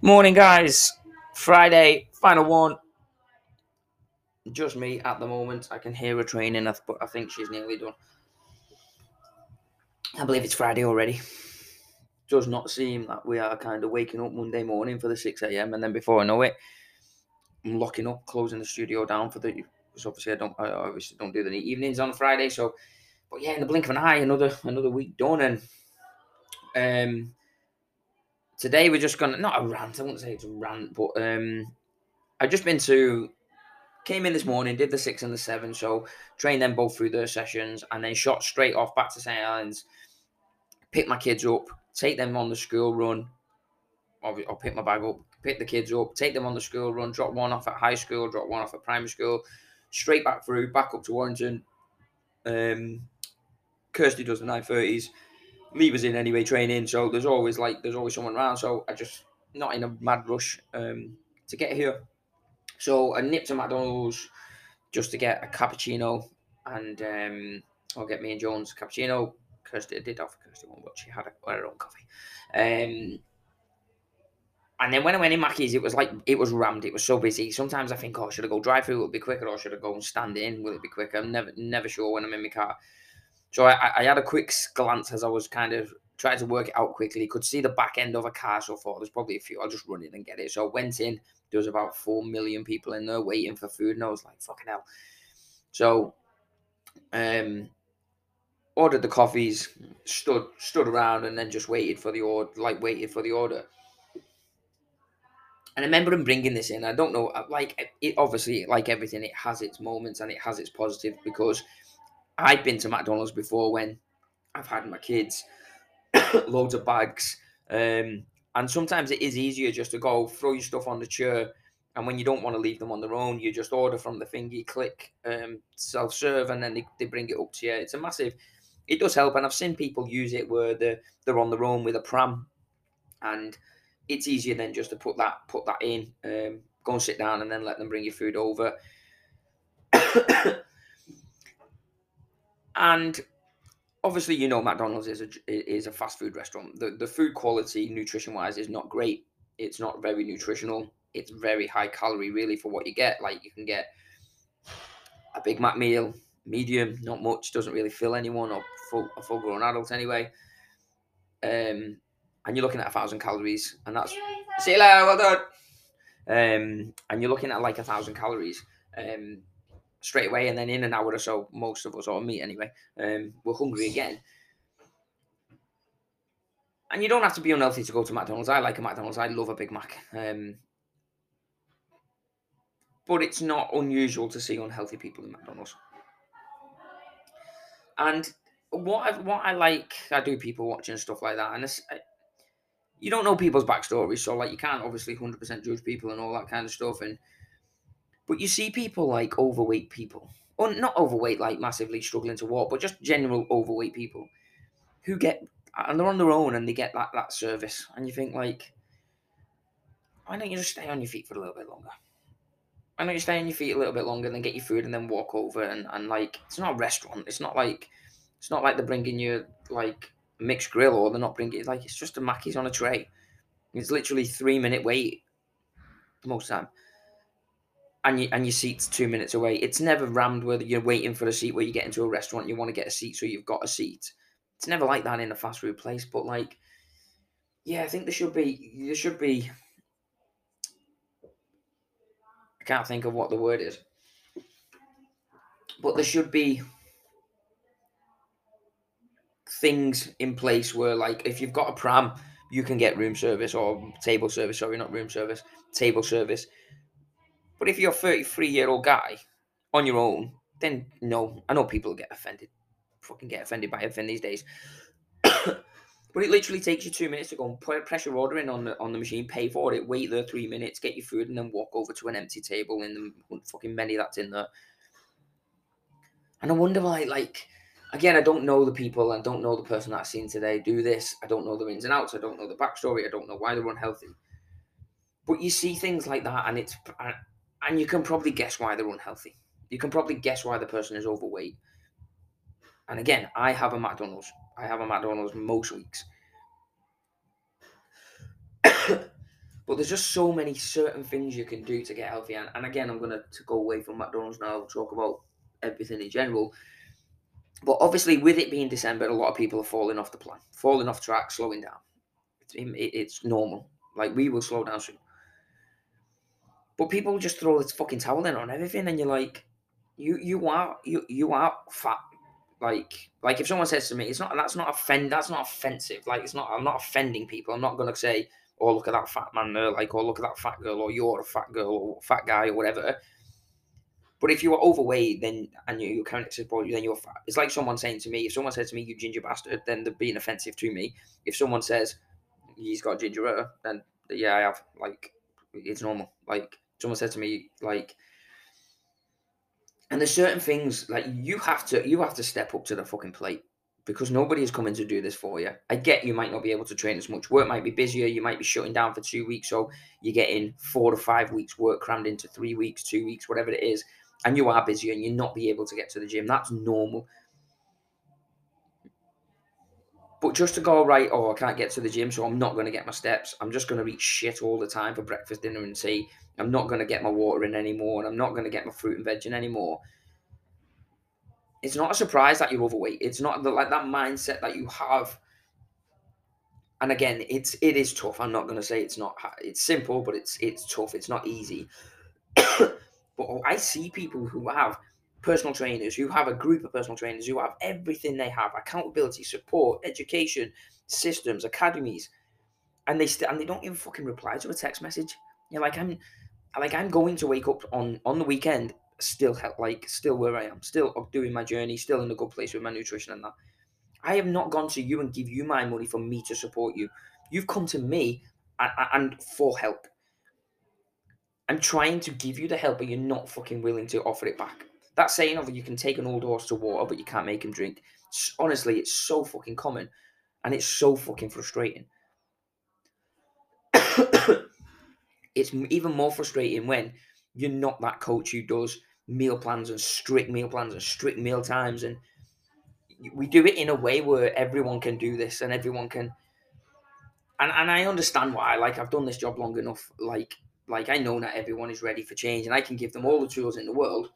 Morning, guys. Friday, final one. Just me at the moment. I can hear her training, but I think she's nearly done. I believe it's Friday already. Does not seem that we are kind of waking up Monday morning for the 6 a.m. and then before I know it, I'm locking up, closing the studio down for the. Because obviously I don't, I obviously don't do the evenings on Friday. So, but yeah, in the blink of an eye, another another week done, and um, today we're just gonna not a rant. I wouldn't say it's a rant, but um, I've just been to came in this morning, did the six and the seven, so trained them both through their sessions, and then shot straight off back to St Helens. Pick my kids up, take them on the school run. I'll, pick my bag up, pick the kids up, take them on the school run, drop one off at high school, drop one off at primary school, straight back through, back up to Warrington. Um, Kirsty does the nine thirties leave us in anyway training. So there's always like there's always someone around. So I just not in a mad rush um, to get here. So I nipped to McDonald's just to get a cappuccino and um, I'll get me and Jones cappuccino. because Kirsty did offer Kirsty one, but she had a, her own coffee. Um, and then when I went in Mackey's, it was like it was rammed. It was so busy. Sometimes I think, oh, should I go drive through? It'll it be quicker, or should I go and stand in? Will it be quicker? I'm never never sure when I'm in my car. So I, I had a quick glance as I was kind of trying to work it out quickly. Could see the back end of a car, so I thought there's probably a few. I'll just run in and get it. So I went in. There was about four million people in there waiting for food, and I was like, "Fucking hell!" So, um, ordered the coffees, stood stood around, and then just waited for the order. Like waited for the order. And I remember him bringing this in. I don't know, uh, like it. Obviously, like everything, it has its moments and it has its positive because I've been to McDonald's before when I've had my kids, loads of bags, um, and sometimes it is easier just to go throw your stuff on the chair, and when you don't want to leave them on their own, you just order from the thingy, click um, self serve, and then they, they bring it up to you. It's a massive. It does help, and I've seen people use it where they're they're on their own with a pram, and it's easier than just to put that put that in, um, go and sit down, and then let them bring your food over. And obviously, you know, McDonald's is a is a fast food restaurant. The the food quality, nutrition wise, is not great. It's not very nutritional. It's very high calorie, really, for what you get. Like you can get a Big Mac meal, medium, not much, doesn't really fill anyone or full a full grown adult anyway. Um, and you're looking at a thousand calories, and that's see you later, well done. Um, and you're looking at like a thousand calories. Um, straight away, and then in an hour or so, most of us, or me anyway, um, we're hungry again. And you don't have to be unhealthy to go to McDonald's. I like a McDonald's. I love a Big Mac. Um, but it's not unusual to see unhealthy people in McDonald's. And what I, what I like, I do people watching stuff like that, and I, you don't know people's backstories, so like you can't obviously hundred percent judge people and all that kind of stuff. And but you see people like overweight people, or not overweight, like massively struggling to walk, but just general overweight people who get and they're on their own and they get that that service, and you think like, why don't you just stay on your feet for a little bit longer? Why don't you stay on your feet a little bit longer and then get your food and then walk over and, and like it's not a restaurant. It's not like it's not like they're bringing you like mixed grill or they're not bringing it. like it's just a Mackey's on a tray. It's literally three minute wait most time and you, and your seat's two minutes away. It's never rammed where you're waiting for a seat where you get into a restaurant, you want to get a seat, so you've got a seat. It's never like that in a fast food place. But like, yeah, I think there should be there should be. I can't think of what the word is, but there should be things in place where, like, if you've got a pram, you can get room service or table service. Sorry, not room service, table service but if you're a 33 year old guy on your own, then no. I know people get offended, fucking get offended by everything these days. but it literally takes you two minutes to go and put a pressure order in on the on the machine, pay for it, wait there three minutes, get your food, and then walk over to an empty table in the fucking many that's in there. And I wonder why, like, again, I don't know the people, I don't know the person that I've seen today do this. I don't know the ins and outs. I don't know the backstory. I don't know why they're unhealthy. But you see things like that, and it's and you can probably guess why they're unhealthy. You can probably guess why the person is overweight. And again, I have a McDonald's. I have a McDonald's most weeks. But there's just so many certain things you can do to get healthy. And, and again, I'm going to go away from McDonald's now, talk about everything in general. But obviously, with it being December, a lot of people are falling off the plan, falling off track, slowing down. It's, it's normal. Like, we will slow down soon. But people just throw this fucking towel in on everything, and you're like, you you are you you are fat. Like like if someone says to me, it's not that's not offend that's not offensive. Like it's not I'm not offending people. I'm not gonna say, oh look at that fat man there, like or look at that fat girl, or you're a fat girl or fat guy or whatever. But if you are overweight, then and you, you're carrying excess body, then you're fat. It's like someone saying to me, if someone says to me, "You ginger bastard," then they're being offensive to me. If someone says he's got ginger then yeah, I have. Like it's normal. Like someone said to me, like, and there's certain things like you have to you have to step up to the fucking plate because nobody is coming to do this for you. I get you might not be able to train as much. Work might be busier. You might be shutting down for two weeks, so you're getting four to five weeks work crammed into three weeks, two weeks, whatever it is, and you are busy and you're not be able to get to the gym. That's normal. But just to go right, oh, I can't get to the gym, so I'm not going to get my steps. I'm just going to eat shit all the time for breakfast, dinner, and tea. I'm not going to get my water in anymore, and I'm not going to get my fruit and veg in anymore. It's not a surprise that you're overweight. It's not the, like that mindset that you have. And again, it's it is tough. I'm not going to say it's not. It's simple, but it's it's tough. It's not easy. but I see people who have personal trainers, who have a group of personal trainers, who have everything they have accountability, support, education, systems, academies, and they st- and they don't even fucking reply to a text message. You're like, I'm like, I'm going to wake up on on the weekend, still like still where I am, still doing my journey, still in a good place with my nutrition and that. I have not gone to you and give you my money for me to support you. You've come to me and, and for help. I'm trying to give you the help, but you're not fucking willing to offer it back. That saying of you can take an old horse to water, but you can't make him drink. Honestly, it's so fucking common, and it's so fucking frustrating. it's even more frustrating when you're not that coach who does meal plans and strict meal plans and strict meal times, and we do it in a way where everyone can do this and everyone can. And and I understand why. Like I've done this job long enough. Like like I know that everyone is ready for change, and I can give them all the tools in the world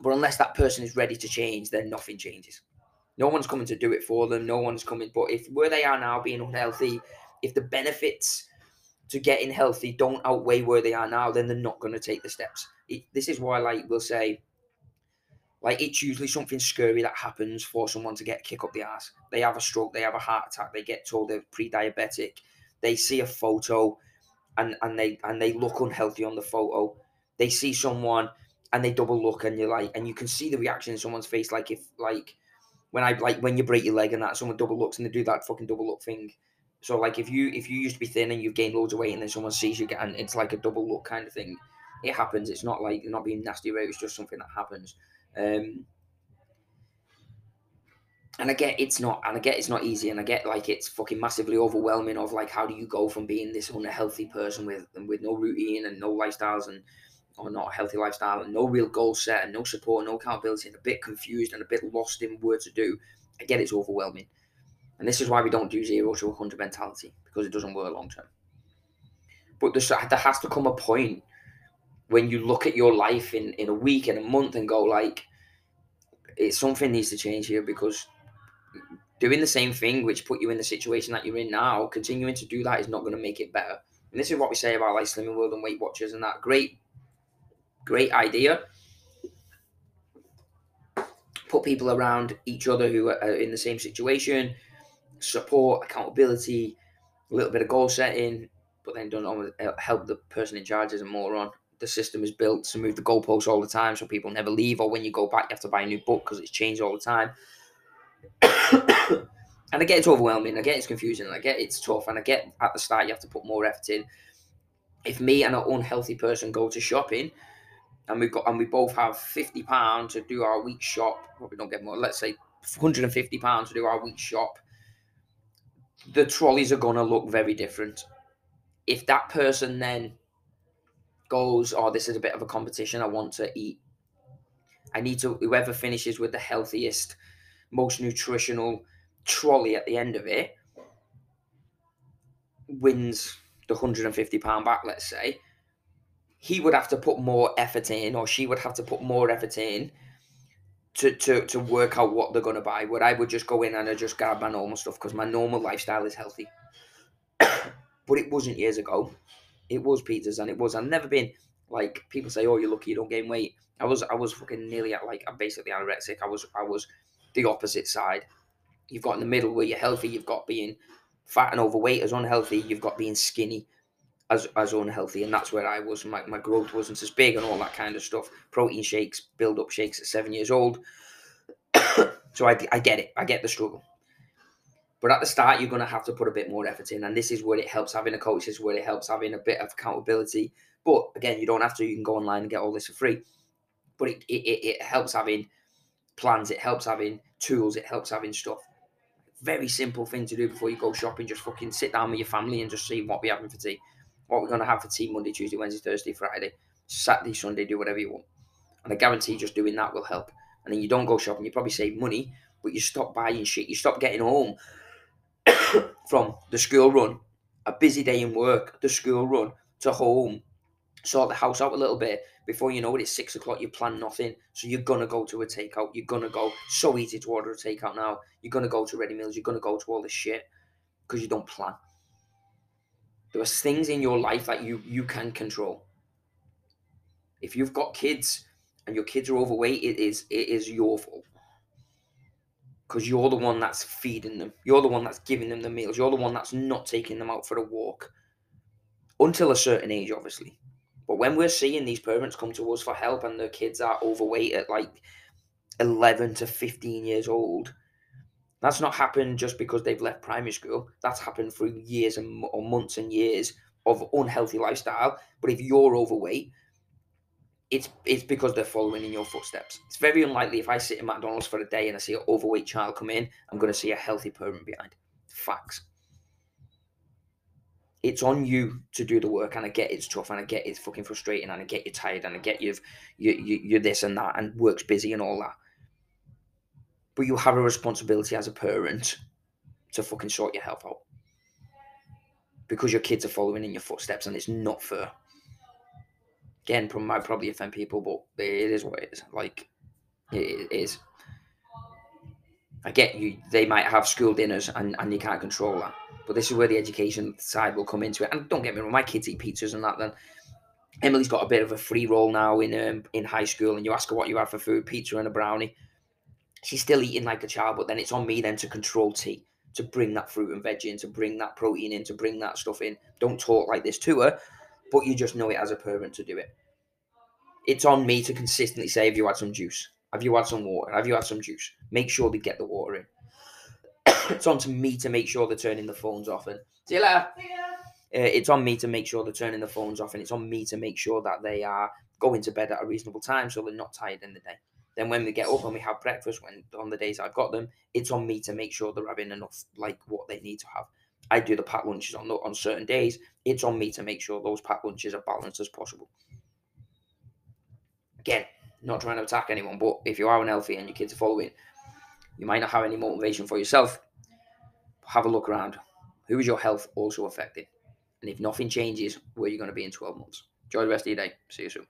but unless that person is ready to change, then nothing changes. No one's coming to do it for them. No one's coming. But if where they are now being unhealthy, if the benefits to getting healthy don't outweigh where they are now, then they're not going to take the steps. It, this is why, like, we'll say, like, it's usually something scary that happens for someone to get kick up the ass. They have a stroke, they have a heart attack, they get told they're pre-diabetic, they see a photo, and and they and they look unhealthy on the photo. They see someone and they double look and you're like and you can see the reaction in someone's face like if like when I like when you break your leg and that someone double looks and they do that fucking double look thing. So like if you if you used to be thin and you've gained loads of weight and then someone sees you get and it's like a double look kind of thing. It happens. It's not like not being nasty about it, it's just something that happens. Um and I get it's not, and I get it's not easy, and I get like it's fucking massively overwhelming. Of like, how do you go from being this unhealthy person with with no routine and no lifestyles and or not a healthy lifestyle and no real goal set and no support, no accountability, and a bit confused and a bit lost in what to do, get it's overwhelming. And this is why we don't do zero to 100 mentality because it doesn't work long term. But there has to come a point when you look at your life in, in a week, in a month, and go, like, it's something needs to change here because doing the same thing, which put you in the situation that you're in now, continuing to do that is not going to make it better. And this is what we say about like Slimming World and Weight Watchers and that. Great Great idea. Put people around each other who are in the same situation, support, accountability, a little bit of goal setting, but then don't always uh, help the person in charge as a moron. The system is built to move the goalposts all the time, so people never leave. Or when you go back, you have to buy a new book because it's changed all the time. and I get it's overwhelming. I get it's confusing. I get it's tough, and I get at the start you have to put more effort in. If me and an unhealthy person go to shopping, and we've got and we both have fifty pounds to do our week shop. Probably don't get more. Let's say hundred and fifty pounds to do our week shop. The trolleys are gonna look very different. If that person then goes, "Oh, this is a bit of a competition. I want to eat. I need to." Whoever finishes with the healthiest, most nutritional trolley at the end of it wins the 150 pound back, let's say, he would have to put more effort in, or she would have to put more effort in to to, to work out what they're to buy. Where I would just go in and I just grab my normal stuff because my normal lifestyle is healthy. but it wasn't years ago. It was pizzas, and it was. I've never been like people say, "Oh, you're lucky you don't gain weight." I was, I was fucking nearly at like I'm basically anorexic. I was, I was the opposite side. You've got in the middle where you're healthy. You've got being fat and overweight as unhealthy. You've got being skinny as as unhealthy, and that's where I was. My, my growth wasn't as big and all that kind of stuff. Protein shakes, build up shakes at seven years old. so I, I get it. I get the struggle. But at the start, you're going to have to put a bit more effort in, and this is where it helps having a coach. This is where it helps having a bit of accountability. But again, you don't have to. You can go online and get all this for free. But it, it, it helps having plans. It helps having tools. It helps having stuff very simple thing to do before you go shopping. Just fucking sit down with your family and just see what we're having for tea what we're going to have for tea Monday, Tuesday, Wednesday, Thursday, Friday, Saturday, Sunday, do whatever you want. And I guarantee just doing that will help. And then you don't go shopping, you probably save money, but you stop buying shit. You stop getting home from the school run, a busy day in work, the school run, to home, sort the house out a little bit. Before you know it, it's six o'clock, you plan nothing. So you're going to go to a takeout. You're going to go, so easy to order a takeout now. You're going to go to ready meals. You're going to go to all this shit because you don't plan. There are things in your life that you you can control. If you've got kids and your kids are overweight, it is it is your fault. Because you're the one that's feeding them. You're the one that's giving them the meals. You're the one that's not taking them out for a walk. Until a certain age, obviously. But when we're seeing these parents come to us for help and their kids are overweight at like 11 to 15 years old, that's not happened just because they've left primary school. That's happened through years and or months and years of unhealthy lifestyle. But if you're overweight, it's it's because they're following in your footsteps. It's very unlikely if I sit in McDonald's for a day and I see an overweight child come in, I'm going to see a healthy parent behind. Facts. It's on you to do the work, and I get it's tough, and I get it's fucking frustrating, and I get you're tired, and I get you've you, you you're this and that, and work's busy and all that but you have a responsibility as a parent to fucking sort your health out because your kids are following in your footsteps and it's not fair. Again, might probably offend people, but it is what it is. Like, it is. I get you, they might have school dinners and, and you can't control that. But this is where the education side will come into it. And don't get me wrong, my kids eat pizzas and that. Then Emily's got a bit of a free roll now in um, in high school, and you ask her what you have for food, pizza and a brownie she's still eating like a child, but then it's on me then to control tea, to bring that fruit and veg in, to bring that protein in, to bring that stuff in. Don't talk like this to her, but you just know it as a parent to do it. It's on me to consistently say, Have you had some juice? Have you had some water? Have you had some juice? Make sure they get the water in. it's on to me to make sure they're turning the phones off and see you later. Uh, it's on me to make sure they're turning the phones off, and it's on me to make sure that they are going to bed at a reasonable time so they're not tired in the day. Then when we get up and we have breakfast, when on the days I've got them, it's on me to make sure they're having enough, like what they need to have. I do the packed lunches on on certain days. It's on me to make sure those packed lunches are balanced as possible. Again, not trying to attack anyone, but if you are unhealthy and your kids are following, you might not have any motivation for yourself. Have a look around. Who is your health also affecting? And if nothing changes, where are you going to be in 12 months? Enjoy the rest of your day. See you soon.